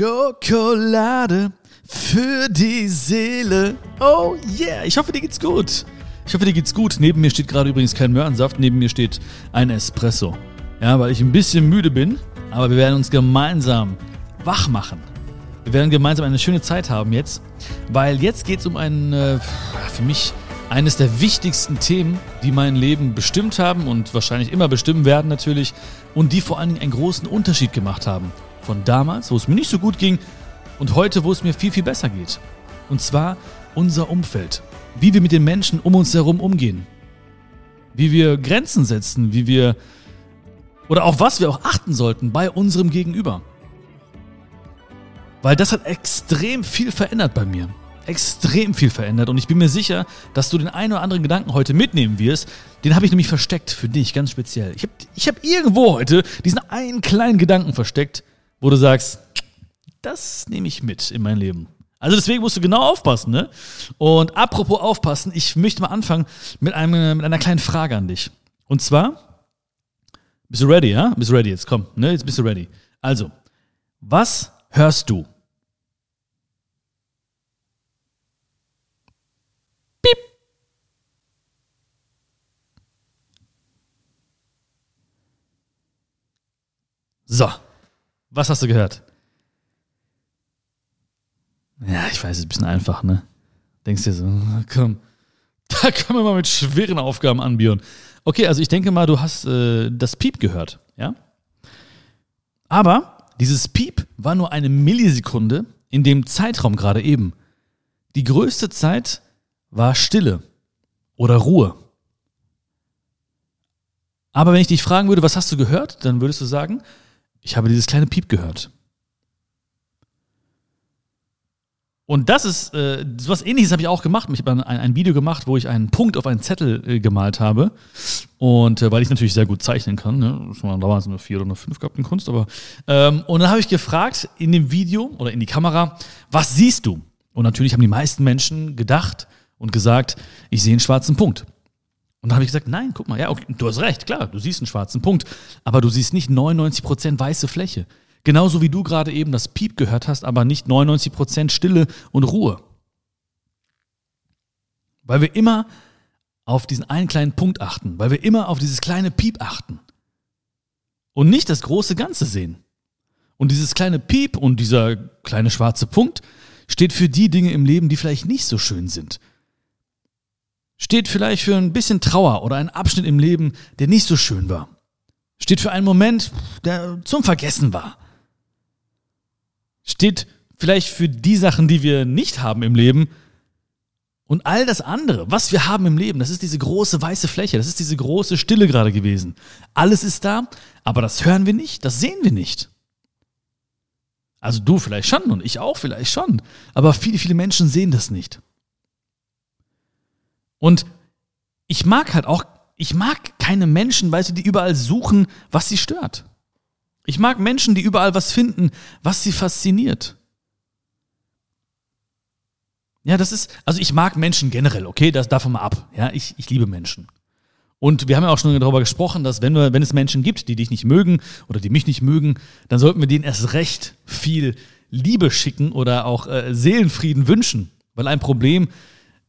Schokolade für die Seele. Oh yeah, ich hoffe, dir geht's gut. Ich hoffe, dir geht's gut. Neben mir steht gerade übrigens kein Möhrensaft, neben mir steht ein Espresso. Ja, weil ich ein bisschen müde bin, aber wir werden uns gemeinsam wach machen. Wir werden gemeinsam eine schöne Zeit haben jetzt, weil jetzt geht's um ein, äh, für mich eines der wichtigsten Themen, die mein Leben bestimmt haben und wahrscheinlich immer bestimmen werden natürlich und die vor allen Dingen einen großen Unterschied gemacht haben. Von damals, wo es mir nicht so gut ging und heute, wo es mir viel, viel besser geht. Und zwar unser Umfeld. Wie wir mit den Menschen um uns herum umgehen. Wie wir Grenzen setzen, wie wir oder auf was wir auch achten sollten bei unserem Gegenüber. Weil das hat extrem viel verändert bei mir. Extrem viel verändert. Und ich bin mir sicher, dass du den einen oder anderen Gedanken heute mitnehmen wirst. Den habe ich nämlich versteckt für dich, ganz speziell. Ich habe ich hab irgendwo heute diesen einen kleinen Gedanken versteckt, wo du sagst, das nehme ich mit in mein Leben. Also deswegen musst du genau aufpassen, ne? Und apropos aufpassen, ich möchte mal anfangen mit, einem, mit einer kleinen Frage an dich. Und zwar, bist du ready, ja? Bist du ready jetzt? Komm, ne? Jetzt bist du ready. Also, was hörst du? Piep. So, was hast du gehört? Ja, ich weiß, es ist ein bisschen einfach, ne? Denkst dir so, komm, da können wir mal mit schweren Aufgaben anbieten. Okay, also ich denke mal, du hast äh, das Piep gehört, ja? Aber dieses Piep war nur eine Millisekunde in dem Zeitraum gerade eben. Die größte Zeit war Stille oder Ruhe. Aber wenn ich dich fragen würde, was hast du gehört, dann würdest du sagen, ich habe dieses kleine Piep gehört. Und das ist, äh, sowas ähnliches habe ich auch gemacht. Ich habe ein, ein, Video gemacht, wo ich einen Punkt auf einen Zettel äh, gemalt habe. Und äh, weil ich natürlich sehr gut zeichnen kann, ne? Das waren damals nur vier oder nur fünf gehabt in Kunst, aber. Ähm, und dann habe ich gefragt in dem Video oder in die Kamera, was siehst du? Und natürlich haben die meisten Menschen gedacht und gesagt, ich sehe einen schwarzen Punkt. Und dann habe ich gesagt, nein, guck mal, ja, okay, du hast recht, klar, du siehst einen schwarzen Punkt, aber du siehst nicht 99% weiße Fläche. Genauso wie du gerade eben das Piep gehört hast, aber nicht 99% Stille und Ruhe. Weil wir immer auf diesen einen kleinen Punkt achten, weil wir immer auf dieses kleine Piep achten und nicht das große Ganze sehen. Und dieses kleine Piep und dieser kleine schwarze Punkt steht für die Dinge im Leben, die vielleicht nicht so schön sind. Steht vielleicht für ein bisschen Trauer oder einen Abschnitt im Leben, der nicht so schön war. Steht für einen Moment, der zum Vergessen war steht vielleicht für die Sachen, die wir nicht haben im Leben. Und all das andere, was wir haben im Leben, das ist diese große weiße Fläche, das ist diese große Stille gerade gewesen. Alles ist da, aber das hören wir nicht, das sehen wir nicht. Also du vielleicht schon und ich auch vielleicht schon, aber viele, viele Menschen sehen das nicht. Und ich mag halt auch, ich mag keine Menschen, weißt du, die überall suchen, was sie stört. Ich mag Menschen, die überall was finden, was sie fasziniert. Ja, das ist, also ich mag Menschen generell, okay, das davon mal ab. Ja, ich, ich liebe Menschen. Und wir haben ja auch schon darüber gesprochen, dass wenn, wir, wenn es Menschen gibt, die dich nicht mögen oder die mich nicht mögen, dann sollten wir denen erst recht viel Liebe schicken oder auch äh, Seelenfrieden wünschen. Weil ein Problem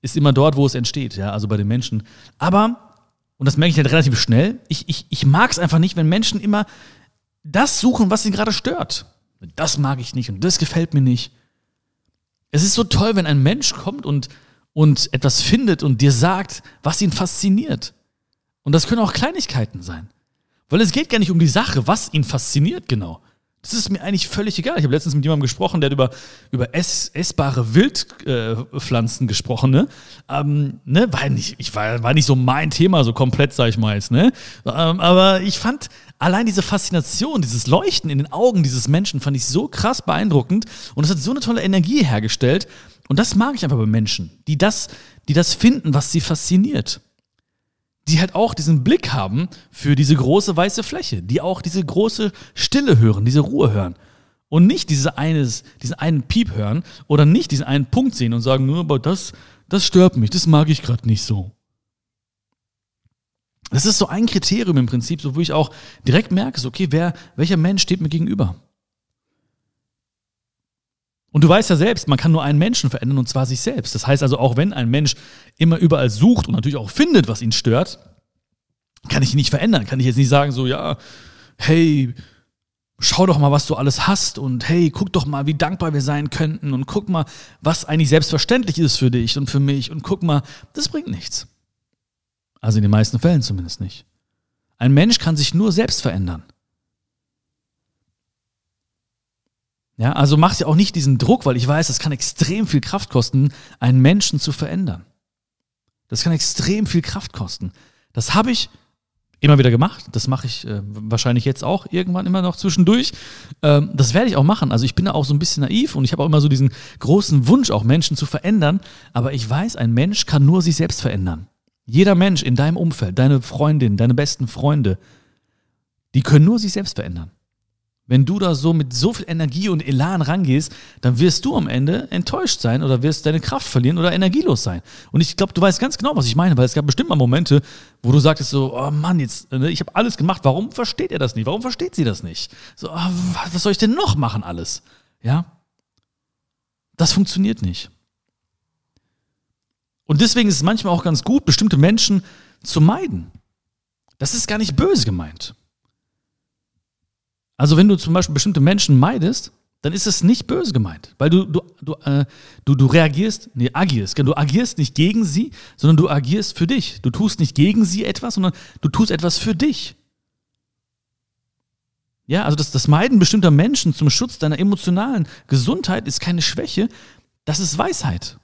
ist immer dort, wo es entsteht, ja, also bei den Menschen. Aber, und das merke ich halt relativ schnell, ich, ich, ich mag es einfach nicht, wenn Menschen immer das suchen, was sie gerade stört. Das mag ich nicht und das gefällt mir nicht. Es ist so toll, wenn ein Mensch kommt und, und etwas findet und dir sagt, was ihn fasziniert. Und das können auch Kleinigkeiten sein. Weil es geht gar nicht um die Sache, was ihn fasziniert genau. Das ist mir eigentlich völlig egal. Ich habe letztens mit jemandem gesprochen, der hat über, über ess, essbare Wildpflanzen äh, gesprochen. Ne? Ähm, ne? War, nicht, ich war, war nicht so mein Thema, so komplett, sag ich mal jetzt. Ne? Ähm, aber ich fand allein diese Faszination, dieses Leuchten in den Augen dieses Menschen, fand ich so krass beeindruckend. Und es hat so eine tolle Energie hergestellt. Und das mag ich einfach bei Menschen, die das, die das finden, was sie fasziniert die halt auch diesen Blick haben für diese große weiße Fläche, die auch diese große Stille hören, diese Ruhe hören. Und nicht diese eines, diesen einen Piep hören oder nicht diesen einen Punkt sehen und sagen, nur, aber das, das stört mich, das mag ich gerade nicht so. Das ist so ein Kriterium im Prinzip, so wo ich auch direkt merke, so, okay, wer, welcher Mensch steht mir gegenüber? Und du weißt ja selbst, man kann nur einen Menschen verändern und zwar sich selbst. Das heißt also, auch wenn ein Mensch immer überall sucht und natürlich auch findet, was ihn stört, kann ich ihn nicht verändern. Kann ich jetzt nicht sagen, so, ja, hey, schau doch mal, was du alles hast und hey, guck doch mal, wie dankbar wir sein könnten und guck mal, was eigentlich selbstverständlich ist für dich und für mich und guck mal, das bringt nichts. Also in den meisten Fällen zumindest nicht. Ein Mensch kann sich nur selbst verändern. Ja, also mach dir auch nicht diesen Druck, weil ich weiß, es kann extrem viel Kraft kosten, einen Menschen zu verändern. Das kann extrem viel Kraft kosten. Das habe ich immer wieder gemacht. Das mache ich äh, wahrscheinlich jetzt auch irgendwann immer noch zwischendurch. Ähm, das werde ich auch machen. Also ich bin da auch so ein bisschen naiv und ich habe auch immer so diesen großen Wunsch, auch Menschen zu verändern. Aber ich weiß, ein Mensch kann nur sich selbst verändern. Jeder Mensch in deinem Umfeld, deine Freundin, deine besten Freunde, die können nur sich selbst verändern. Wenn du da so mit so viel Energie und Elan rangehst, dann wirst du am Ende enttäuscht sein oder wirst deine Kraft verlieren oder energielos sein. Und ich glaube, du weißt ganz genau, was ich meine, weil es gab bestimmt mal Momente, wo du sagtest so, oh Mann, jetzt, ne, ich habe alles gemacht, warum versteht er das nicht? Warum versteht sie das nicht? So, oh, was soll ich denn noch machen alles? Ja? Das funktioniert nicht. Und deswegen ist es manchmal auch ganz gut, bestimmte Menschen zu meiden. Das ist gar nicht böse gemeint. Also wenn du zum Beispiel bestimmte Menschen meidest, dann ist es nicht böse gemeint, weil du, du, du, äh, du, du reagierst, nee, agierst. Du agierst nicht gegen sie, sondern du agierst für dich. Du tust nicht gegen sie etwas, sondern du tust etwas für dich. Ja, also das, das Meiden bestimmter Menschen zum Schutz deiner emotionalen Gesundheit ist keine Schwäche, das ist Weisheit.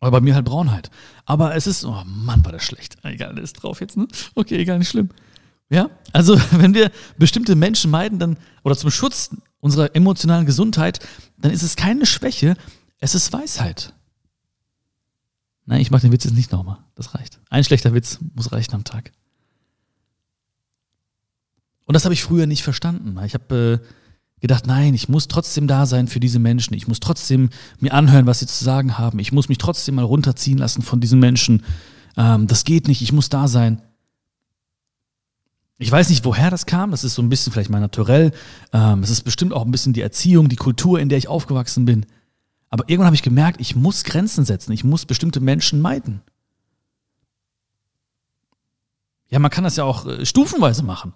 Oder bei mir halt Braunheit. Aber es ist, oh Mann, war das schlecht. Egal, der ist drauf jetzt, ne? Okay, egal, nicht schlimm. Ja, also wenn wir bestimmte Menschen meiden, dann oder zum Schutz unserer emotionalen Gesundheit, dann ist es keine Schwäche, es ist Weisheit. Nein, ich mache den Witz jetzt nicht nochmal. Das reicht. Ein schlechter Witz muss reichen am Tag. Und das habe ich früher nicht verstanden. Ich habe äh, gedacht, nein, ich muss trotzdem da sein für diese Menschen. Ich muss trotzdem mir anhören, was sie zu sagen haben. Ich muss mich trotzdem mal runterziehen lassen von diesen Menschen. Ähm, das geht nicht, ich muss da sein. Ich weiß nicht, woher das kam. Das ist so ein bisschen vielleicht mein Naturell. Ähm, es ist bestimmt auch ein bisschen die Erziehung, die Kultur, in der ich aufgewachsen bin. Aber irgendwann habe ich gemerkt, ich muss Grenzen setzen. Ich muss bestimmte Menschen meiden. Ja, man kann das ja auch äh, stufenweise machen.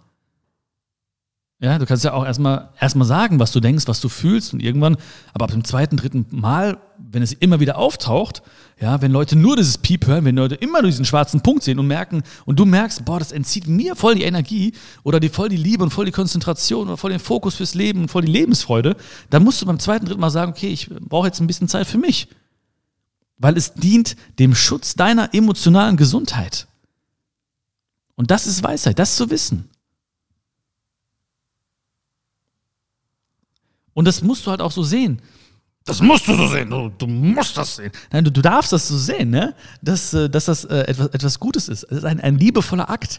Ja, du kannst ja auch erstmal erstmal sagen, was du denkst, was du fühlst und irgendwann, aber ab dem zweiten, dritten Mal, wenn es immer wieder auftaucht, ja, wenn Leute nur dieses Piep hören, wenn Leute immer nur diesen schwarzen Punkt sehen und merken und du merkst, boah, das entzieht mir voll die Energie oder die voll die Liebe und voll die Konzentration oder voll den Fokus fürs Leben und voll die Lebensfreude, dann musst du beim zweiten, dritten Mal sagen, okay, ich brauche jetzt ein bisschen Zeit für mich. Weil es dient dem Schutz deiner emotionalen Gesundheit. Und das ist Weisheit, das zu wissen. Und das musst du halt auch so sehen. Das musst du so sehen. Du, du musst das sehen. Nein, du, du darfst das so sehen, ne? dass, äh, dass das äh, etwas, etwas Gutes ist. Es ist ein, ein liebevoller Akt.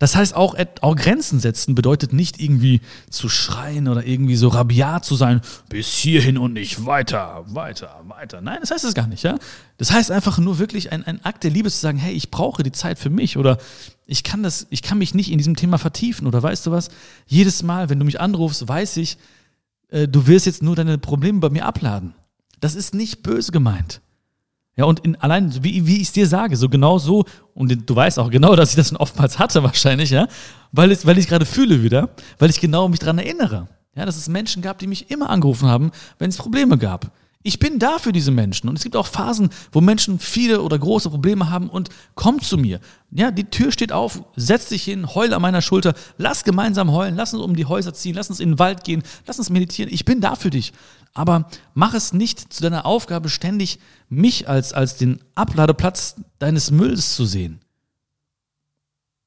Das heißt, auch, auch Grenzen setzen bedeutet nicht irgendwie zu schreien oder irgendwie so rabiat zu sein, bis hierhin und nicht weiter, weiter, weiter. Nein, das heißt es gar nicht, ja. Das heißt einfach nur wirklich ein, ein Akt der Liebe zu sagen, hey, ich brauche die Zeit für mich oder ich kann das, ich kann mich nicht in diesem Thema vertiefen oder weißt du was? Jedes Mal, wenn du mich anrufst, weiß ich, äh, du wirst jetzt nur deine Probleme bei mir abladen. Das ist nicht böse gemeint. Ja, und in, allein, wie, wie ich es dir sage, so genau so, und du weißt auch genau, dass ich das oftmals hatte wahrscheinlich, ja, weil, es, weil ich gerade fühle wieder, weil ich genau mich daran erinnere. Ja, dass es Menschen gab, die mich immer angerufen haben, wenn es Probleme gab. Ich bin da für diese Menschen. Und es gibt auch Phasen, wo Menschen viele oder große Probleme haben und komm zu mir. Ja, die Tür steht auf, setz dich hin, heul an meiner Schulter, lass gemeinsam heulen, lass uns um die Häuser ziehen, lass uns in den Wald gehen, lass uns meditieren. Ich bin da für dich. Aber mach es nicht zu deiner Aufgabe, ständig mich als, als den Abladeplatz deines Mülls zu sehen.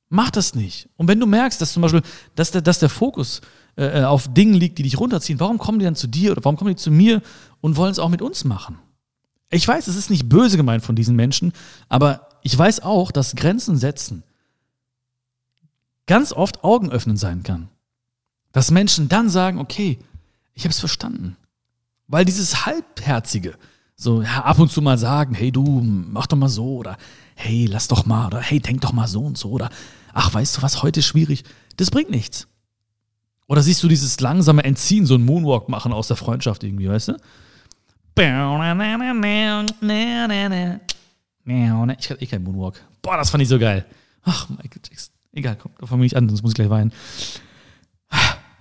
Mach das nicht. Und wenn du merkst, dass zum Beispiel, dass der, dass der Fokus äh, äh, auf Dingen liegt, die dich runterziehen, warum kommen die dann zu dir oder warum kommen die zu mir und wollen es auch mit uns machen? Ich weiß, es ist nicht böse gemeint von diesen Menschen, aber ich weiß auch, dass Grenzen setzen ganz oft Augen öffnen sein kann. Dass Menschen dann sagen, okay, ich habe es verstanden. Weil dieses Halbherzige, so ja, ab und zu mal sagen, hey du, mach doch mal so oder hey, lass doch mal oder hey, denk doch mal so und so oder ach, weißt du was, heute ist schwierig, das bringt nichts. Oder siehst du dieses langsame Entziehen, so ein Moonwalk machen aus der Freundschaft irgendwie, weißt du? Ich kann eh keinen Moonwalk. Boah, das fand ich so geil. Ach, Michael Jackson. Egal, komm, da fange ich an, sonst muss ich gleich weinen.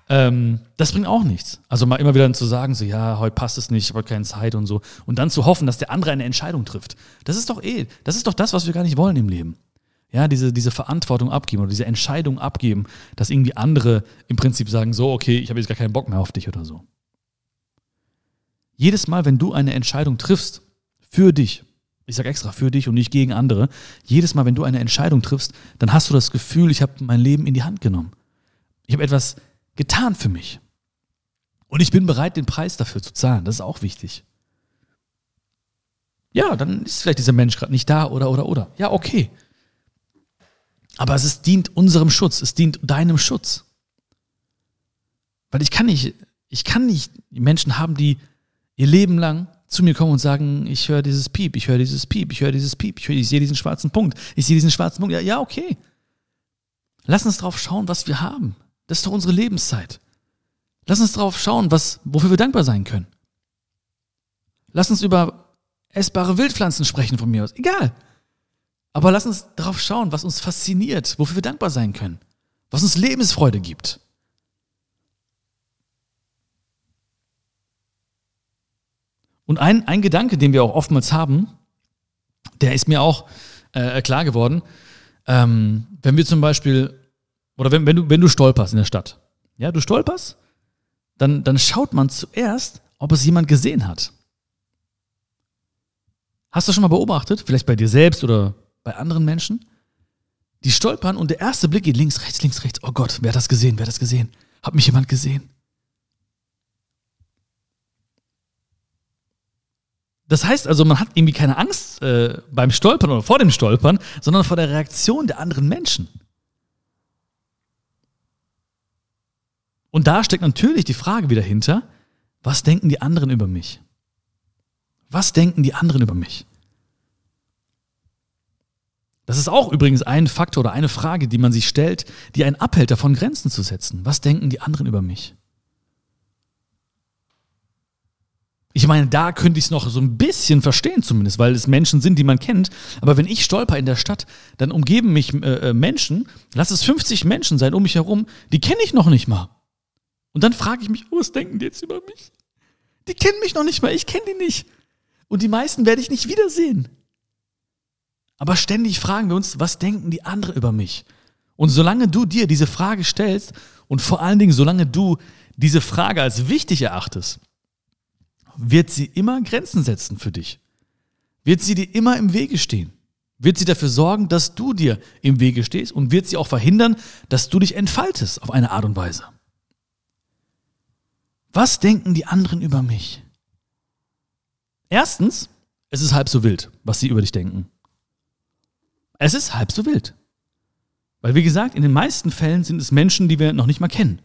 Ähm, das bringt auch nichts. Also mal immer wieder zu sagen, so, ja, heute passt es nicht, ich habe keine Zeit und so. Und dann zu hoffen, dass der andere eine Entscheidung trifft. Das ist doch eh, das ist doch das, was wir gar nicht wollen im Leben. Ja, diese, diese Verantwortung abgeben oder diese Entscheidung abgeben, dass irgendwie andere im Prinzip sagen, so, okay, ich habe jetzt gar keinen Bock mehr auf dich oder so. Jedes Mal, wenn du eine Entscheidung triffst für dich, ich sage extra für dich und nicht gegen andere, jedes Mal, wenn du eine Entscheidung triffst, dann hast du das Gefühl, ich habe mein Leben in die Hand genommen. Ich habe etwas getan für mich. Und ich bin bereit, den Preis dafür zu zahlen. Das ist auch wichtig. Ja, dann ist vielleicht dieser Mensch gerade nicht da oder, oder, oder. Ja, okay. Aber es ist, dient unserem Schutz, es dient deinem Schutz. Weil ich kann nicht, ich kann nicht Menschen haben, die ihr Leben lang zu mir kommen und sagen, ich höre dieses Piep, ich höre dieses Piep, ich höre dieses Piep, ich, ich sehe diesen schwarzen Punkt, ich sehe diesen schwarzen Punkt. Ja, ja, okay. Lass uns drauf schauen, was wir haben. Das ist doch unsere Lebenszeit. Lass uns drauf schauen, was, wofür wir dankbar sein können. Lass uns über essbare Wildpflanzen sprechen von mir aus. Egal. Aber lass uns darauf schauen, was uns fasziniert, wofür wir dankbar sein können, was uns Lebensfreude gibt. Und ein, ein Gedanke, den wir auch oftmals haben, der ist mir auch äh, klar geworden, ähm, wenn wir zum Beispiel, oder wenn, wenn, du, wenn du stolperst in der Stadt, ja, du stolperst, dann, dann schaut man zuerst, ob es jemand gesehen hat. Hast du schon mal beobachtet, vielleicht bei dir selbst oder bei anderen Menschen, die stolpern und der erste Blick geht links, rechts, links, rechts. Oh Gott, wer hat das gesehen? Wer hat das gesehen? Hat mich jemand gesehen? Das heißt also, man hat irgendwie keine Angst äh, beim Stolpern oder vor dem Stolpern, sondern vor der Reaktion der anderen Menschen. Und da steckt natürlich die Frage wieder hinter, was denken die anderen über mich? Was denken die anderen über mich? Das ist auch übrigens ein Faktor oder eine Frage, die man sich stellt, die einen abhält davon, Grenzen zu setzen. Was denken die anderen über mich? Ich meine, da könnte ich es noch so ein bisschen verstehen zumindest, weil es Menschen sind, die man kennt. Aber wenn ich stolper in der Stadt, dann umgeben mich äh, äh Menschen, lass es 50 Menschen sein um mich herum, die kenne ich noch nicht mal. Und dann frage ich mich, oh, was denken die jetzt über mich? Die kennen mich noch nicht mal, ich kenne die nicht. Und die meisten werde ich nicht wiedersehen. Aber ständig fragen wir uns, was denken die anderen über mich? Und solange du dir diese Frage stellst und vor allen Dingen solange du diese Frage als wichtig erachtest, wird sie immer Grenzen setzen für dich. Wird sie dir immer im Wege stehen. Wird sie dafür sorgen, dass du dir im Wege stehst und wird sie auch verhindern, dass du dich entfaltest auf eine Art und Weise. Was denken die anderen über mich? Erstens, es ist halb so wild, was sie über dich denken. Es ist halb so wild. Weil, wie gesagt, in den meisten Fällen sind es Menschen, die wir noch nicht mal kennen.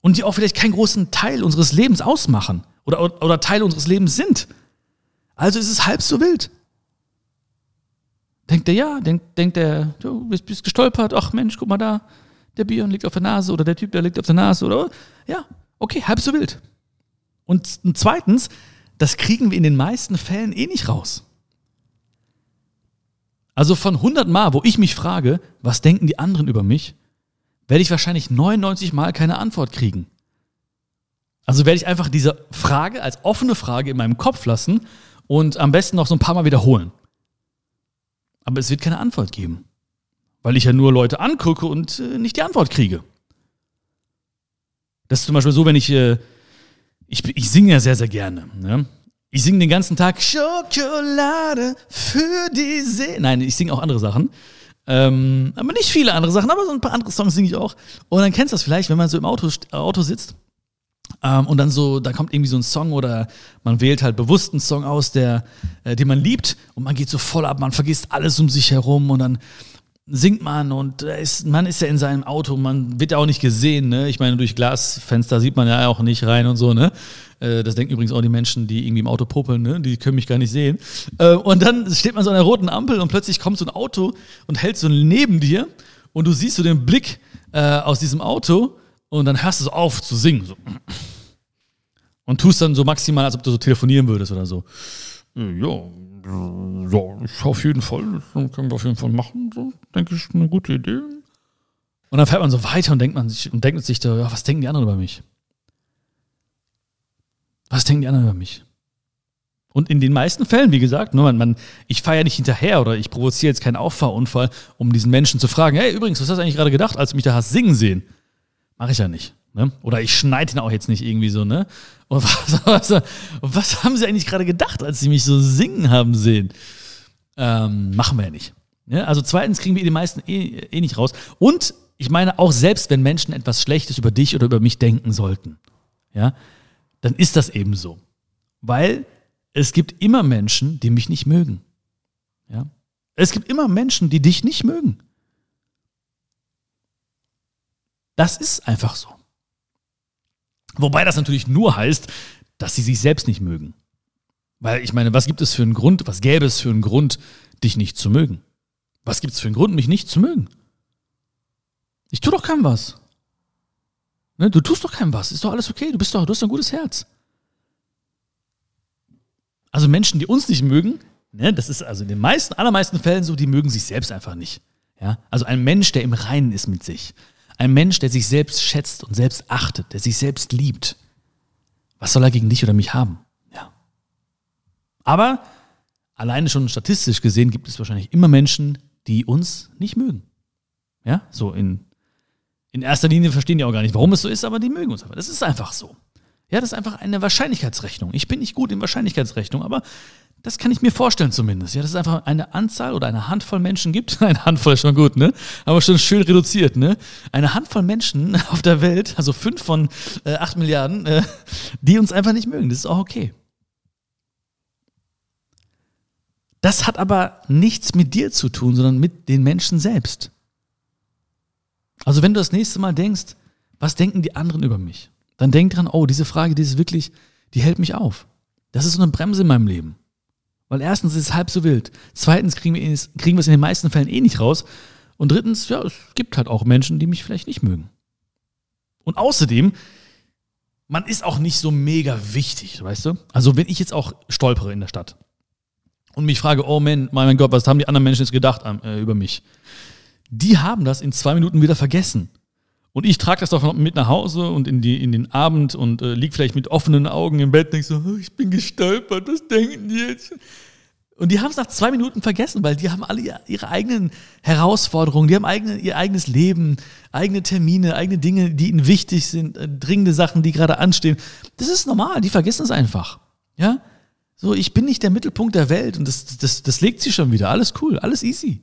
Und die auch vielleicht keinen großen Teil unseres Lebens ausmachen oder, oder Teil unseres Lebens sind. Also ist es halb so wild. Denkt er, ja, denkt, denkt er, du bist, bist gestolpert, ach Mensch, guck mal da, der Björn liegt auf der Nase oder der Typ, der liegt auf der Nase oder, ja, okay, halb so wild. Und, und zweitens, das kriegen wir in den meisten Fällen eh nicht raus. Also von 100 Mal, wo ich mich frage, was denken die anderen über mich, werde ich wahrscheinlich 99 Mal keine Antwort kriegen. Also werde ich einfach diese Frage als offene Frage in meinem Kopf lassen und am besten noch so ein paar Mal wiederholen. Aber es wird keine Antwort geben, weil ich ja nur Leute angucke und äh, nicht die Antwort kriege. Das ist zum Beispiel so, wenn ich, äh, ich, ich singe ja sehr, sehr gerne. Ne? Ich singe den ganzen Tag Schokolade für die See. Nein, ich singe auch andere Sachen. Ähm, aber nicht viele andere Sachen, aber so ein paar andere Songs singe ich auch. Und dann kennst du das vielleicht, wenn man so im Auto, Auto sitzt ähm, und dann so, da kommt irgendwie so ein Song oder man wählt halt bewusst einen Song aus, der, äh, den man liebt und man geht so voll ab, man vergisst alles um sich herum und dann singt man und ist, man ist ja in seinem Auto, man wird ja auch nicht gesehen, ne? Ich meine, durch Glasfenster sieht man ja auch nicht rein und so, ne? Äh, das denken übrigens auch die Menschen, die irgendwie im Auto popeln, ne? Die können mich gar nicht sehen. Äh, und dann steht man so an der roten Ampel und plötzlich kommt so ein Auto und hält so neben dir und du siehst so den Blick äh, aus diesem Auto und dann hörst du so auf zu singen. So. Und tust dann so maximal, als ob du so telefonieren würdest oder so. Ja, ja, ich auf jeden Fall, das können wir auf jeden Fall machen. So, denke ich, eine gute Idee. Und dann fährt man so weiter und denkt man sich und denkt sich ja, was denken die anderen über mich? Was denken die anderen über mich? Und in den meisten Fällen, wie gesagt, ne, man, man, ich fahre ja nicht hinterher oder ich provoziere jetzt keinen Auffahrunfall, um diesen Menschen zu fragen, hey, übrigens, was hast du eigentlich gerade gedacht, als du mich da hast singen sehen? Mache ich ja nicht. Ne? Oder ich schneide ihn auch jetzt nicht irgendwie so, ne? Und was, was, was haben sie eigentlich gerade gedacht, als sie mich so singen haben sehen? Ähm, machen wir ja nicht. Ne? Also zweitens kriegen wir die meisten eh, eh nicht raus. Und ich meine, auch selbst wenn Menschen etwas Schlechtes über dich oder über mich denken sollten, ja, dann ist das eben so. Weil es gibt immer Menschen, die mich nicht mögen. Ja? Es gibt immer Menschen, die dich nicht mögen. Das ist einfach so. Wobei das natürlich nur heißt, dass sie sich selbst nicht mögen. Weil ich meine, was gibt es für einen Grund, was gäbe es für einen Grund, dich nicht zu mögen? Was gibt es für einen Grund, mich nicht zu mögen? Ich tue doch keinem was. Ne, du tust doch keinem was. Ist doch alles okay. Du bist doch, du hast ein gutes Herz. Also Menschen, die uns nicht mögen, ne, das ist also in den meisten, allermeisten Fällen so, die mögen sich selbst einfach nicht. Ja? Also ein Mensch, der im Reinen ist mit sich, ein Mensch, der sich selbst schätzt und selbst achtet, der sich selbst liebt. Was soll er gegen dich oder mich haben? Ja. Aber alleine schon statistisch gesehen gibt es wahrscheinlich immer Menschen, die uns nicht mögen. Ja, so in, in erster Linie verstehen die auch gar nicht, warum es so ist, aber die mögen uns einfach. Das ist einfach so. Ja, das ist einfach eine Wahrscheinlichkeitsrechnung. Ich bin nicht gut in Wahrscheinlichkeitsrechnung, aber das kann ich mir vorstellen zumindest. Ja, dass es einfach eine Anzahl oder eine Handvoll Menschen gibt. Eine Handvoll ist schon gut, ne? Aber schon schön reduziert, ne? Eine Handvoll Menschen auf der Welt, also fünf von äh, acht Milliarden, äh, die uns einfach nicht mögen. Das ist auch okay. Das hat aber nichts mit dir zu tun, sondern mit den Menschen selbst. Also wenn du das nächste Mal denkst, was denken die anderen über mich? Dann denk dran, oh, diese Frage, die ist wirklich, die hält mich auf. Das ist so eine Bremse in meinem Leben. Weil erstens ist es halb so wild. Zweitens kriegen wir, es, kriegen wir es in den meisten Fällen eh nicht raus. Und drittens, ja, es gibt halt auch Menschen, die mich vielleicht nicht mögen. Und außerdem, man ist auch nicht so mega wichtig, weißt du? Also, wenn ich jetzt auch stolpere in der Stadt und mich frage, oh man, mein Gott, was haben die anderen Menschen jetzt gedacht äh, über mich? Die haben das in zwei Minuten wieder vergessen. Und ich trage das doch mit nach Hause und in, die, in den Abend und äh, lieg vielleicht mit offenen Augen im Bett und denk so, oh, ich bin gestolpert, was denken die jetzt? Und die haben es nach zwei Minuten vergessen, weil die haben alle ihre eigenen Herausforderungen, die haben eigene, ihr eigenes Leben, eigene Termine, eigene Dinge, die ihnen wichtig sind, äh, dringende Sachen, die gerade anstehen. Das ist normal, die vergessen es einfach. Ja? So, ich bin nicht der Mittelpunkt der Welt und das, das, das legt sich schon wieder. Alles cool, alles easy.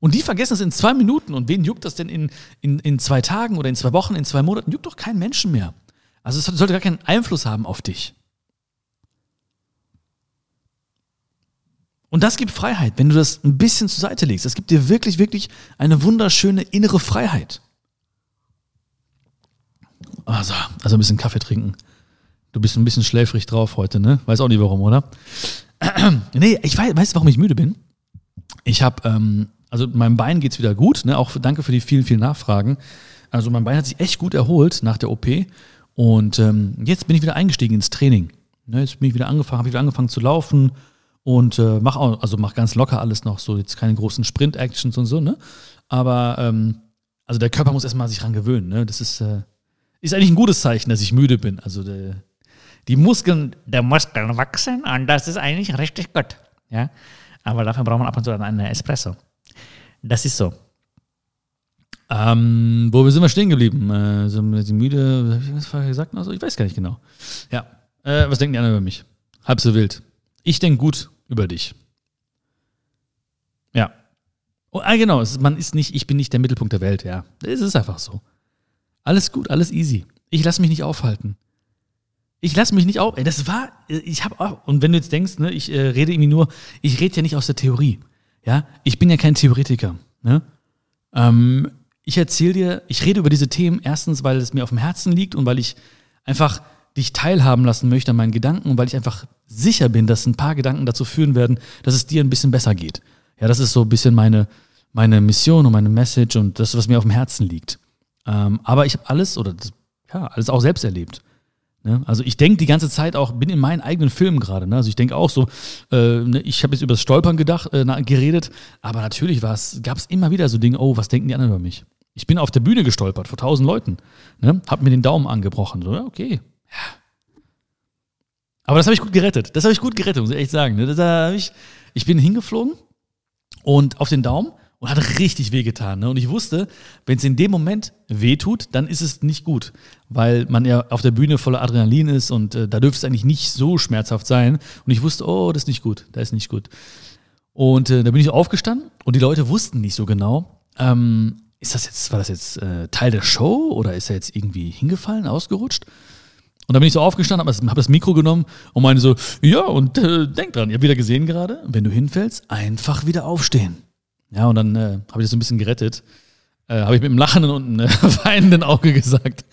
Und die vergessen es in zwei Minuten. Und wen juckt das denn in, in, in zwei Tagen oder in zwei Wochen, in zwei Monaten? Juckt doch kein Menschen mehr. Also es sollte gar keinen Einfluss haben auf dich. Und das gibt Freiheit, wenn du das ein bisschen zur Seite legst. Das gibt dir wirklich, wirklich eine wunderschöne innere Freiheit. Also, also ein bisschen Kaffee trinken. Du bist ein bisschen schläfrig drauf heute, ne? Weiß auch nicht warum, oder? nee, ich weiß, weißt du, warum ich müde bin? Ich habe ähm, also meinem Bein geht es wieder gut. Ne? Auch danke für die vielen, vielen Nachfragen. Also mein Bein hat sich echt gut erholt nach der OP. Und ähm, jetzt bin ich wieder eingestiegen ins Training. Ne? Jetzt bin ich wieder angefangen, habe wieder angefangen zu laufen und äh, mache auch, also mach ganz locker alles noch, so jetzt keine großen Sprint-Actions und so, ne? Aber ähm, also der Körper muss erstmal sich dran gewöhnen. Ne? Das ist, äh, ist eigentlich ein gutes Zeichen, dass ich müde bin. Also der, die Muskeln der Muskeln wachsen und das ist eigentlich richtig gut. Ja? Aber dafür braucht man ab und zu dann einen Espresso. Das ist so. Ähm, wo sind wir stehen geblieben? Äh, sind sie müde? Habe ich was vorher gesagt? Also, ich weiß gar nicht genau. Ja. Äh, was denken die anderen über mich? Halb so wild. Ich denke gut über dich. Ja. Oh, ah, genau. Ist, man ist nicht, ich bin nicht der Mittelpunkt der Welt, ja. Es ist einfach so. Alles gut, alles easy. Ich lasse mich nicht aufhalten. Ich lasse mich nicht auf. Ey, das war, ich habe auch, und wenn du jetzt denkst, ne, ich äh, rede irgendwie nur, ich rede ja nicht aus der Theorie. Ja, ich bin ja kein Theoretiker. Ne? Ähm, ich erzähle dir, ich rede über diese Themen erstens, weil es mir auf dem Herzen liegt und weil ich einfach dich teilhaben lassen möchte an meinen Gedanken und weil ich einfach sicher bin, dass ein paar Gedanken dazu führen werden, dass es dir ein bisschen besser geht. Ja, das ist so ein bisschen meine, meine Mission und meine Message und das, was mir auf dem Herzen liegt. Ähm, aber ich habe alles oder das, ja, alles auch selbst erlebt. Ne? Also ich denke die ganze Zeit auch, bin in meinen eigenen Filmen gerade. Ne? Also ich denke auch so, äh, ne, ich habe jetzt über das Stolpern gedacht, äh, geredet, aber natürlich gab es immer wieder so Dinge, oh, was denken die anderen über mich? Ich bin auf der Bühne gestolpert vor tausend Leuten, ne? hab mir den Daumen angebrochen. So, okay. Ja. Aber das habe ich gut gerettet. Das habe ich gut gerettet, muss ich echt sagen. Ne? Da ich, ich bin hingeflogen und auf den Daumen und hat richtig wehgetan. Ne? Und ich wusste, wenn es in dem Moment wehtut, dann ist es nicht gut, weil man ja auf der Bühne voller Adrenalin ist und äh, da dürfte es eigentlich nicht so schmerzhaft sein. Und ich wusste, oh, das ist nicht gut, das ist nicht gut. Und äh, da bin ich aufgestanden und die Leute wussten nicht so genau, ähm, ist das jetzt, war das jetzt äh, Teil der Show oder ist er jetzt irgendwie hingefallen, ausgerutscht? Und dann bin ich so aufgestanden, habe das Mikro genommen und meine so, ja, und äh, denk dran, ihr habt wieder gesehen gerade, wenn du hinfällst, einfach wieder aufstehen. Ja, und dann äh, habe ich das so ein bisschen gerettet. Äh, habe ich mit einem lachenden und einem äh, weinenden Auge gesagt.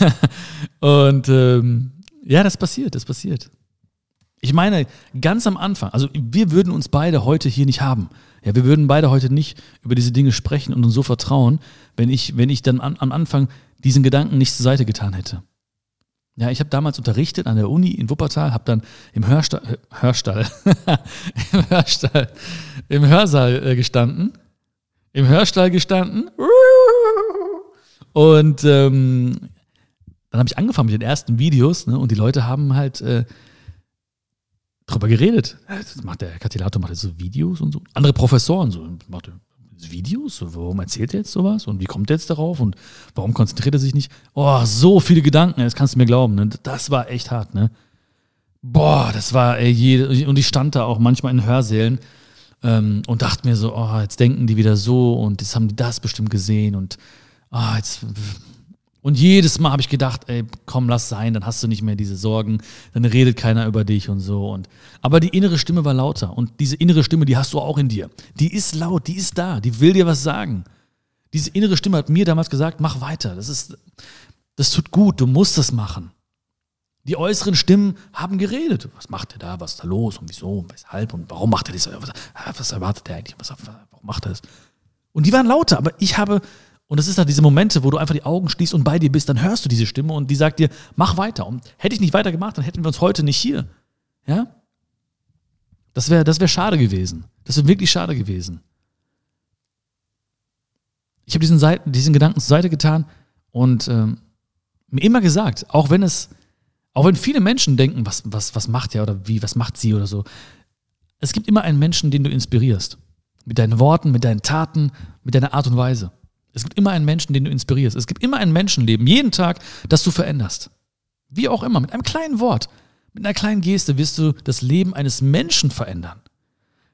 und ähm, ja, das passiert, das passiert. Ich meine, ganz am Anfang, also wir würden uns beide heute hier nicht haben. Ja, wir würden beide heute nicht über diese Dinge sprechen und uns so vertrauen, wenn ich, wenn ich dann an, am Anfang diesen Gedanken nicht zur Seite getan hätte. Ja, ich habe damals unterrichtet an der Uni in Wuppertal, habe dann im Hörstall, Hörstall, im Hörstall, im Hörsaal äh, gestanden, im Hörstall gestanden und ähm, dann habe ich angefangen mit den ersten Videos ne, und die Leute haben halt äh, drüber geredet. Das macht der Katilator macht jetzt so Videos und so. Andere Professoren so macht Videos? Warum erzählt er jetzt sowas? Und wie kommt er jetzt darauf? Und warum konzentriert er sich nicht? Oh, so viele Gedanken, das kannst du mir glauben. Ne? Das war echt hart, ne? Boah, das war, und ich stand da auch manchmal in Hörsälen ähm, und dachte mir so, oh, jetzt denken die wieder so und jetzt haben die das bestimmt gesehen und oh, jetzt und jedes Mal habe ich gedacht, ey, komm, lass sein, dann hast du nicht mehr diese Sorgen, dann redet keiner über dich und so. Und, aber die innere Stimme war lauter. Und diese innere Stimme, die hast du auch in dir. Die ist laut, die ist da, die will dir was sagen. Diese innere Stimme hat mir damals gesagt, mach weiter. Das ist, das tut gut, du musst das machen. Die äußeren Stimmen haben geredet. Was macht er da? Was ist da los? Und wieso? Und weshalb? Und warum macht er das? Was erwartet er eigentlich? Was, warum macht er das? Und die waren lauter, aber ich habe und es ist halt diese Momente, wo du einfach die Augen schließt und bei dir bist, dann hörst du diese Stimme und die sagt dir, mach weiter. Und hätte ich nicht weiter gemacht, dann hätten wir uns heute nicht hier. Ja? Das wäre das wär schade gewesen. Das wäre wirklich schade gewesen. Ich habe diesen, Seiten, diesen Gedanken zur Seite getan und ähm, mir immer gesagt, auch wenn es, auch wenn viele Menschen denken, was, was, was macht er oder wie, was macht sie oder so, es gibt immer einen Menschen, den du inspirierst. Mit deinen Worten, mit deinen Taten, mit deiner Art und Weise. Es gibt immer einen Menschen, den du inspirierst. Es gibt immer ein Menschenleben, jeden Tag, das du veränderst. Wie auch immer, mit einem kleinen Wort, mit einer kleinen Geste wirst du das Leben eines Menschen verändern.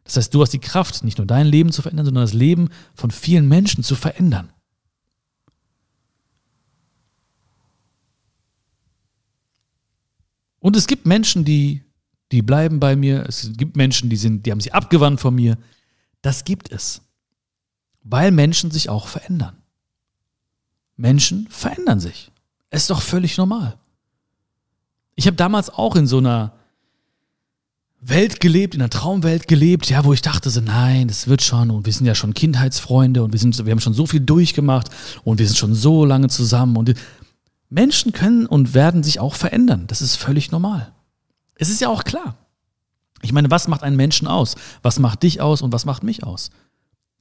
Das heißt, du hast die Kraft, nicht nur dein Leben zu verändern, sondern das Leben von vielen Menschen zu verändern. Und es gibt Menschen, die, die bleiben bei mir. Es gibt Menschen, die, sind, die haben sich abgewandt von mir. Das gibt es. Weil Menschen sich auch verändern. Menschen verändern sich. Ist doch völlig normal. Ich habe damals auch in so einer Welt gelebt, in einer Traumwelt gelebt, ja, wo ich dachte so, nein, das wird schon und wir sind ja schon Kindheitsfreunde und wir sind, wir haben schon so viel durchgemacht und wir sind schon so lange zusammen und Menschen können und werden sich auch verändern. Das ist völlig normal. Es ist ja auch klar. Ich meine, was macht einen Menschen aus? Was macht dich aus und was macht mich aus?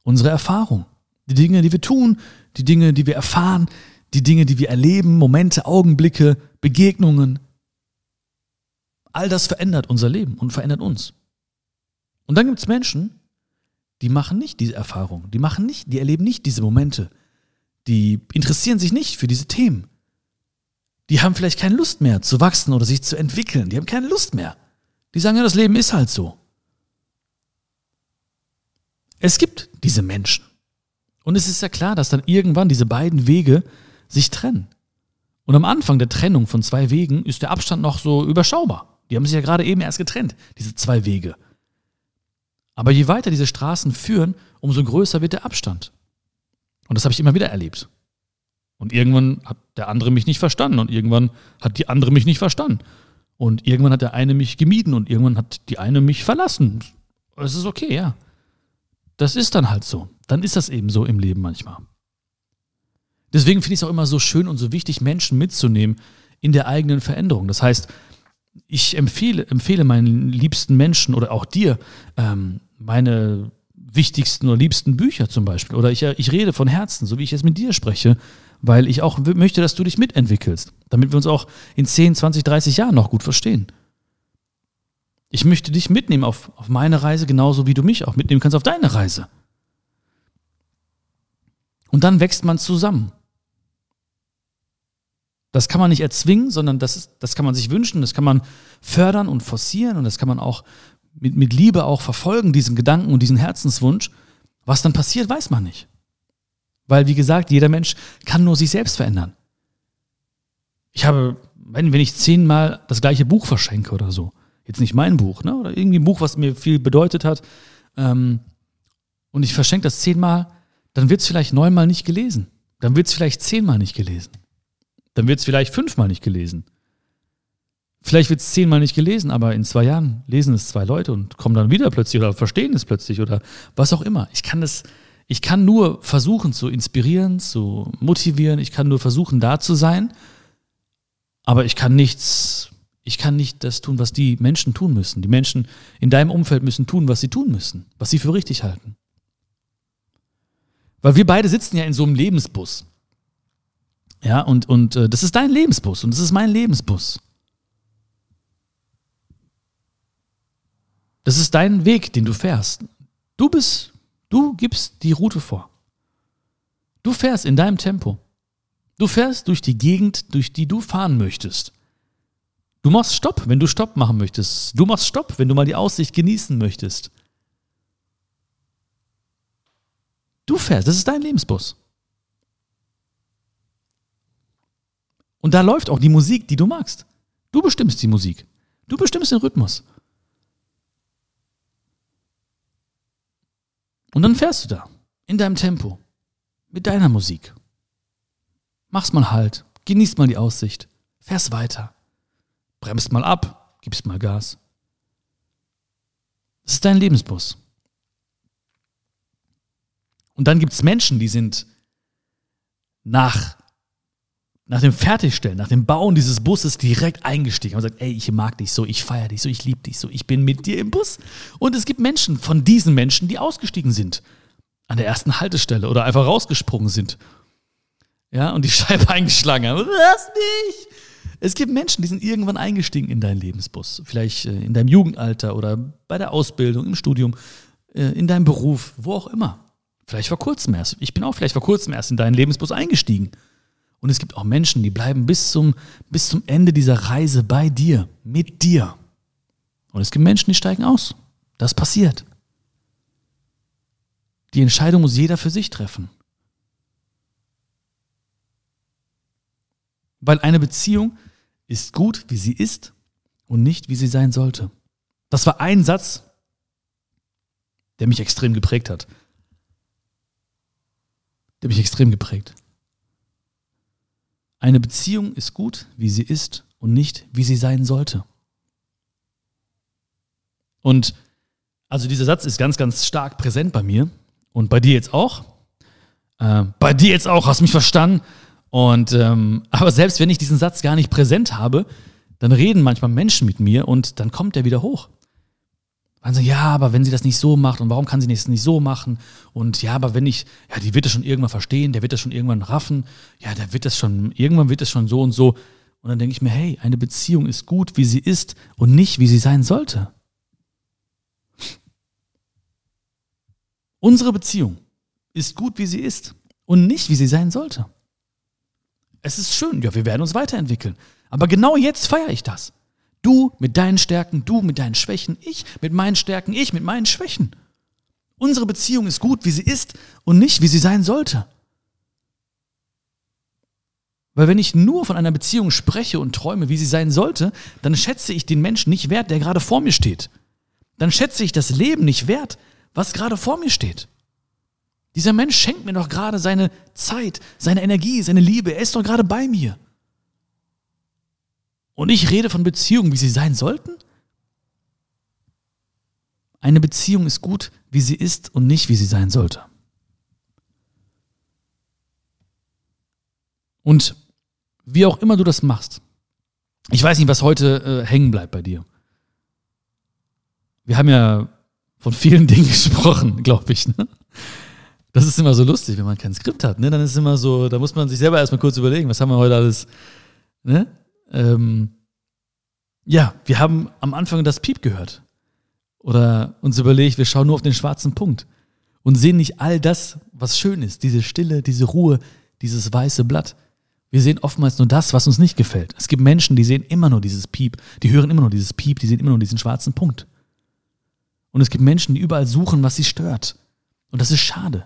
Unsere Erfahrung. Die Dinge, die wir tun, die Dinge, die wir erfahren, die Dinge, die wir erleben, Momente, Augenblicke, Begegnungen. All das verändert unser Leben und verändert uns. Und dann gibt es Menschen, die machen nicht diese Erfahrung, die machen nicht, die erleben nicht diese Momente, die interessieren sich nicht für diese Themen. Die haben vielleicht keine Lust mehr zu wachsen oder sich zu entwickeln, die haben keine Lust mehr. Die sagen ja, das Leben ist halt so. Es gibt diese Menschen. Und es ist ja klar, dass dann irgendwann diese beiden Wege sich trennen. Und am Anfang der Trennung von zwei Wegen ist der Abstand noch so überschaubar. Die haben sich ja gerade eben erst getrennt, diese zwei Wege. Aber je weiter diese Straßen führen, umso größer wird der Abstand. Und das habe ich immer wieder erlebt. Und irgendwann hat der andere mich nicht verstanden und irgendwann hat die andere mich nicht verstanden. Und irgendwann hat der eine mich gemieden und irgendwann hat die eine mich verlassen. Es ist okay, ja. Das ist dann halt so. Dann ist das eben so im Leben manchmal. Deswegen finde ich es auch immer so schön und so wichtig, Menschen mitzunehmen in der eigenen Veränderung. Das heißt, ich empfehle, empfehle meinen liebsten Menschen oder auch dir ähm, meine wichtigsten oder liebsten Bücher zum Beispiel. Oder ich, ich rede von Herzen, so wie ich jetzt mit dir spreche, weil ich auch möchte, dass du dich mitentwickelst, damit wir uns auch in 10, 20, 30 Jahren noch gut verstehen. Ich möchte dich mitnehmen auf, auf meine Reise, genauso wie du mich auch mitnehmen kannst auf deine Reise. Und dann wächst man zusammen. Das kann man nicht erzwingen, sondern das, das kann man sich wünschen, das kann man fördern und forcieren und das kann man auch mit, mit Liebe auch verfolgen, diesen Gedanken und diesen Herzenswunsch. Was dann passiert, weiß man nicht. Weil, wie gesagt, jeder Mensch kann nur sich selbst verändern. Ich habe, wenn, wenn ich zehnmal das gleiche Buch verschenke oder so, jetzt nicht mein Buch, ne? oder irgendwie ein Buch, was mir viel bedeutet hat, ähm, und ich verschenke das zehnmal, dann wird es vielleicht neunmal nicht gelesen. Dann wird es vielleicht zehnmal nicht gelesen. Dann wird es vielleicht fünfmal nicht gelesen. Vielleicht wird es zehnmal nicht gelesen, aber in zwei Jahren lesen es zwei Leute und kommen dann wieder plötzlich oder verstehen es plötzlich oder was auch immer. Ich kann das, ich kann nur versuchen zu inspirieren, zu motivieren, ich kann nur versuchen, da zu sein, aber ich kann nichts, ich kann nicht das tun, was die Menschen tun müssen. Die Menschen in deinem Umfeld müssen tun, was sie tun müssen, was sie für richtig halten. Weil wir beide sitzen ja in so einem Lebensbus. Ja, und, und äh, das ist dein Lebensbus und das ist mein Lebensbus. Das ist dein Weg, den du fährst. Du bist, du gibst die Route vor. Du fährst in deinem Tempo. Du fährst durch die Gegend, durch die du fahren möchtest. Du machst Stopp, wenn du Stopp machen möchtest. Du machst Stopp, wenn du mal die Aussicht genießen möchtest. Du fährst, das ist dein Lebensbus. Und da läuft auch die Musik, die du magst. Du bestimmst die Musik. Du bestimmst den Rhythmus. Und dann fährst du da, in deinem Tempo, mit deiner Musik. Machst mal Halt, genießt mal die Aussicht, fährst weiter, bremst mal ab, gibst mal Gas. Das ist dein Lebensbus. Und dann gibt es Menschen, die sind nach nach dem Fertigstellen, nach dem Bauen dieses Busses direkt eingestiegen und sagt, ey, ich mag dich so, ich feiere dich so, ich liebe dich so, ich bin mit dir im Bus. Und es gibt Menschen von diesen Menschen, die ausgestiegen sind an der ersten Haltestelle oder einfach rausgesprungen sind. Ja, und die Scheibe eingeschlagen haben. Was nicht? Es gibt Menschen, die sind irgendwann eingestiegen in deinen Lebensbus. Vielleicht äh, in deinem Jugendalter oder bei der Ausbildung, im Studium, äh, in deinem Beruf, wo auch immer. Vielleicht vor kurzem erst. Ich bin auch vielleicht vor kurzem erst in deinen Lebensbus eingestiegen. Und es gibt auch Menschen, die bleiben bis zum, bis zum Ende dieser Reise bei dir, mit dir. Und es gibt Menschen, die steigen aus. Das passiert. Die Entscheidung muss jeder für sich treffen. Weil eine Beziehung ist gut, wie sie ist und nicht, wie sie sein sollte. Das war ein Satz, der mich extrem geprägt hat. Der mich extrem geprägt. Eine Beziehung ist gut, wie sie ist und nicht, wie sie sein sollte. Und also dieser Satz ist ganz, ganz stark präsent bei mir und bei dir jetzt auch. Äh, bei dir jetzt auch, hast mich verstanden. Und ähm, aber selbst wenn ich diesen Satz gar nicht präsent habe, dann reden manchmal Menschen mit mir und dann kommt er wieder hoch. Dann so, ja, aber wenn sie das nicht so macht und warum kann sie das nicht so machen? Und ja, aber wenn ich, ja, die wird das schon irgendwann verstehen, der wird das schon irgendwann raffen, ja, der wird das schon, irgendwann wird das schon so und so. Und dann denke ich mir, hey, eine Beziehung ist gut, wie sie ist und nicht, wie sie sein sollte. Unsere Beziehung ist gut, wie sie ist und nicht, wie sie sein sollte. Es ist schön, ja, wir werden uns weiterentwickeln. Aber genau jetzt feiere ich das. Du mit deinen Stärken, du mit deinen Schwächen, ich mit meinen Stärken, ich mit meinen Schwächen. Unsere Beziehung ist gut, wie sie ist und nicht, wie sie sein sollte. Weil wenn ich nur von einer Beziehung spreche und träume, wie sie sein sollte, dann schätze ich den Menschen nicht wert, der gerade vor mir steht. Dann schätze ich das Leben nicht wert, was gerade vor mir steht. Dieser Mensch schenkt mir doch gerade seine Zeit, seine Energie, seine Liebe. Er ist doch gerade bei mir. Und ich rede von Beziehungen, wie sie sein sollten? Eine Beziehung ist gut, wie sie ist und nicht, wie sie sein sollte. Und wie auch immer du das machst, ich weiß nicht, was heute äh, hängen bleibt bei dir. Wir haben ja von vielen Dingen gesprochen, glaube ich. Ne? Das ist immer so lustig, wenn man kein Skript hat. Ne? Dann ist es immer so, da muss man sich selber erstmal kurz überlegen, was haben wir heute alles. Ne? Ähm, ja, wir haben am Anfang das Piep gehört. Oder uns überlegt, wir schauen nur auf den schwarzen Punkt und sehen nicht all das, was schön ist. Diese Stille, diese Ruhe, dieses weiße Blatt. Wir sehen oftmals nur das, was uns nicht gefällt. Es gibt Menschen, die sehen immer nur dieses Piep, die hören immer nur dieses Piep, die sehen immer nur diesen schwarzen Punkt. Und es gibt Menschen, die überall suchen, was sie stört. Und das ist schade.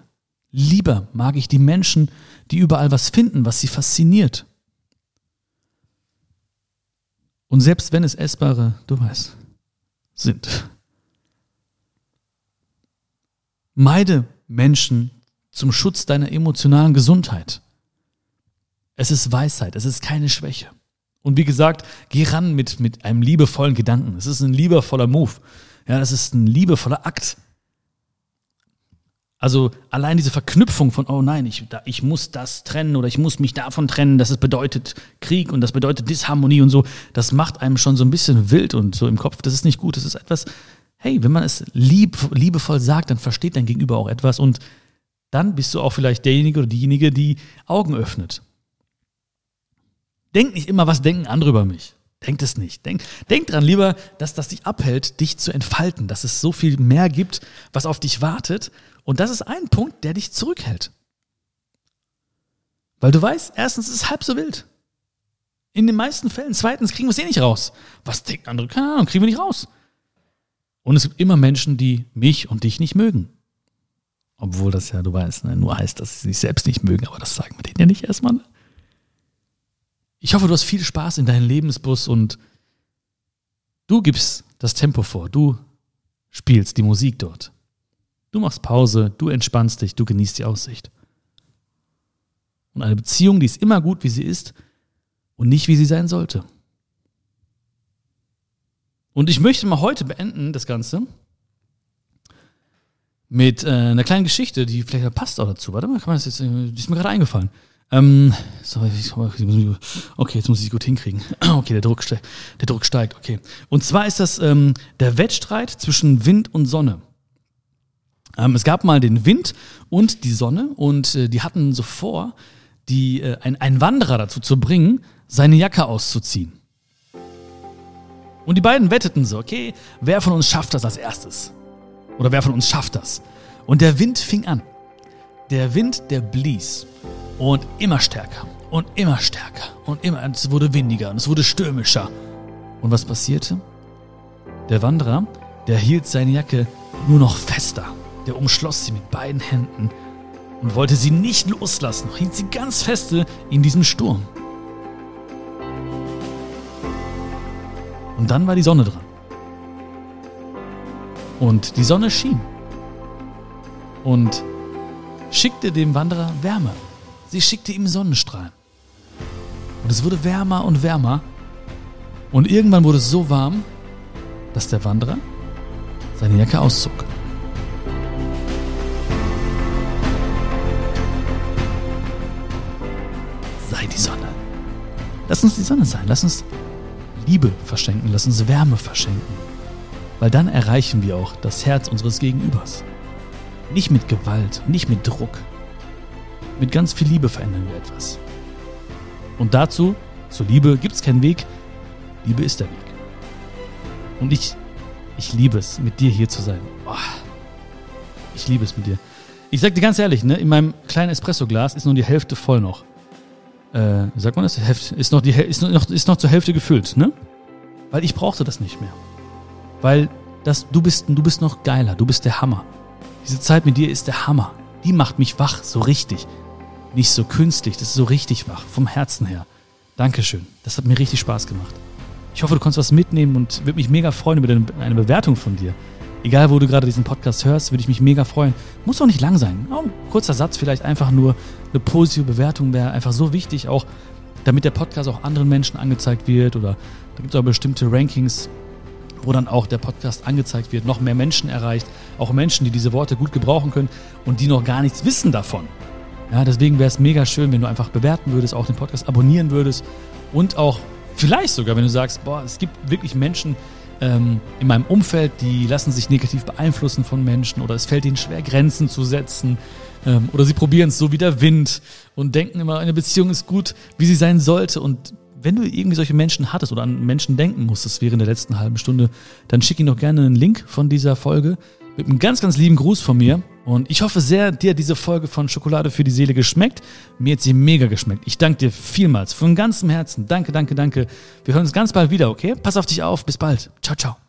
Lieber mag ich die Menschen, die überall was finden, was sie fasziniert. Und selbst wenn es essbare, du weißt, sind. Meide Menschen zum Schutz deiner emotionalen Gesundheit. Es ist Weisheit, es ist keine Schwäche. Und wie gesagt, geh ran mit, mit einem liebevollen Gedanken. Es ist ein liebevoller Move. Ja, das ist ein liebevoller Akt. Also allein diese Verknüpfung von, oh nein, ich, da, ich muss das trennen oder ich muss mich davon trennen, das bedeutet Krieg und das bedeutet Disharmonie und so, das macht einem schon so ein bisschen wild und so im Kopf. Das ist nicht gut. Das ist etwas, hey, wenn man es lieb, liebevoll sagt, dann versteht dein Gegenüber auch etwas und dann bist du auch vielleicht derjenige oder diejenige, die Augen öffnet. Denk nicht immer, was denken andere über mich. Denkt es nicht. Denk, denk dran lieber, dass das dich abhält, dich zu entfalten, dass es so viel mehr gibt, was auf dich wartet. Und das ist ein Punkt, der dich zurückhält. Weil du weißt, erstens ist es halb so wild. In den meisten Fällen. Zweitens kriegen wir es eh nicht raus. Was denken andere? Keine Ahnung, kriegen wir nicht raus. Und es gibt immer Menschen, die mich und dich nicht mögen. Obwohl das ja, du weißt, ne, nur heißt, dass sie sich selbst nicht mögen, aber das sagen wir denen ja nicht erstmal. Ne? Ich hoffe, du hast viel Spaß in deinem Lebensbus und du gibst das Tempo vor. Du spielst die Musik dort. Du machst Pause, du entspannst dich, du genießt die Aussicht. Und eine Beziehung, die ist immer gut, wie sie ist und nicht, wie sie sein sollte. Und ich möchte mal heute beenden, das Ganze, mit äh, einer kleinen Geschichte, die vielleicht passt auch dazu. Warte mal, kann man das jetzt, die ist mir gerade eingefallen. Ähm, so, okay, jetzt muss ich es gut hinkriegen. Okay, der Druck, steigt, der Druck steigt, okay. Und zwar ist das ähm, der Wettstreit zwischen Wind und Sonne. Ähm, es gab mal den Wind und die Sonne und äh, die hatten so vor, die, äh, ein, einen Wanderer dazu zu bringen, seine Jacke auszuziehen. Und die beiden wetteten so, okay, wer von uns schafft das als erstes? Oder wer von uns schafft das? Und der Wind fing an. Der Wind, der blies. Und immer stärker und immer stärker und immer, es wurde windiger und es wurde stürmischer. Und was passierte? Der Wanderer, der hielt seine Jacke nur noch fester. Der umschloss sie mit beiden Händen und wollte sie nicht loslassen, hielt sie ganz feste in diesem Sturm. Und dann war die Sonne dran. Und die Sonne schien und schickte dem Wanderer Wärme. Sie schickte ihm Sonnenstrahlen. Und es wurde wärmer und wärmer. Und irgendwann wurde es so warm, dass der Wanderer seine Jacke auszog. Sei die Sonne. Lass uns die Sonne sein. Lass uns Liebe verschenken. Lass uns Wärme verschenken. Weil dann erreichen wir auch das Herz unseres Gegenübers. Nicht mit Gewalt, nicht mit Druck, mit ganz viel Liebe verändern wir etwas. Und dazu, zur Liebe, gibt es keinen Weg. Liebe ist der Weg. Und ich, ich liebe es, mit dir hier zu sein. Oh, ich liebe es mit dir. Ich sag dir ganz ehrlich, ne, in meinem kleinen Espresso-Glas ist nur die Hälfte voll noch. Äh, wie sagt man das? Ist noch, die, ist, noch, ist noch zur Hälfte gefüllt, ne? Weil ich brauchte das nicht mehr. Weil das, du, bist, du bist noch geiler, du bist der Hammer. Diese Zeit mit dir ist der Hammer. Die macht mich wach, so richtig nicht so künstlich, das ist so richtig wach, vom Herzen her. Dankeschön. Das hat mir richtig Spaß gemacht. Ich hoffe, du konntest was mitnehmen und würde mich mega freuen über eine Bewertung von dir. Egal, wo du gerade diesen Podcast hörst, würde ich mich mega freuen. Muss auch nicht lang sein. Ein kurzer Satz, vielleicht einfach nur eine positive Bewertung wäre einfach so wichtig, auch damit der Podcast auch anderen Menschen angezeigt wird. Oder da gibt es auch bestimmte Rankings, wo dann auch der Podcast angezeigt wird, noch mehr Menschen erreicht. Auch Menschen, die diese Worte gut gebrauchen können und die noch gar nichts wissen davon Ja, deswegen wäre es mega schön, wenn du einfach bewerten würdest, auch den Podcast abonnieren würdest und auch vielleicht sogar, wenn du sagst, boah, es gibt wirklich Menschen ähm, in meinem Umfeld, die lassen sich negativ beeinflussen von Menschen oder es fällt ihnen schwer, Grenzen zu setzen ähm, oder sie probieren es so wie der Wind und denken immer, eine Beziehung ist gut, wie sie sein sollte und wenn du irgendwie solche Menschen hattest oder an Menschen denken musstest während der letzten halben Stunde, dann schick ihnen doch gerne einen Link von dieser Folge mit einem ganz, ganz lieben Gruß von mir. Und ich hoffe sehr, dir hat diese Folge von Schokolade für die Seele geschmeckt. Mir hat sie mega geschmeckt. Ich danke dir vielmals von ganzem Herzen. Danke, danke, danke. Wir hören uns ganz bald wieder, okay? Pass auf dich auf. Bis bald. Ciao, ciao.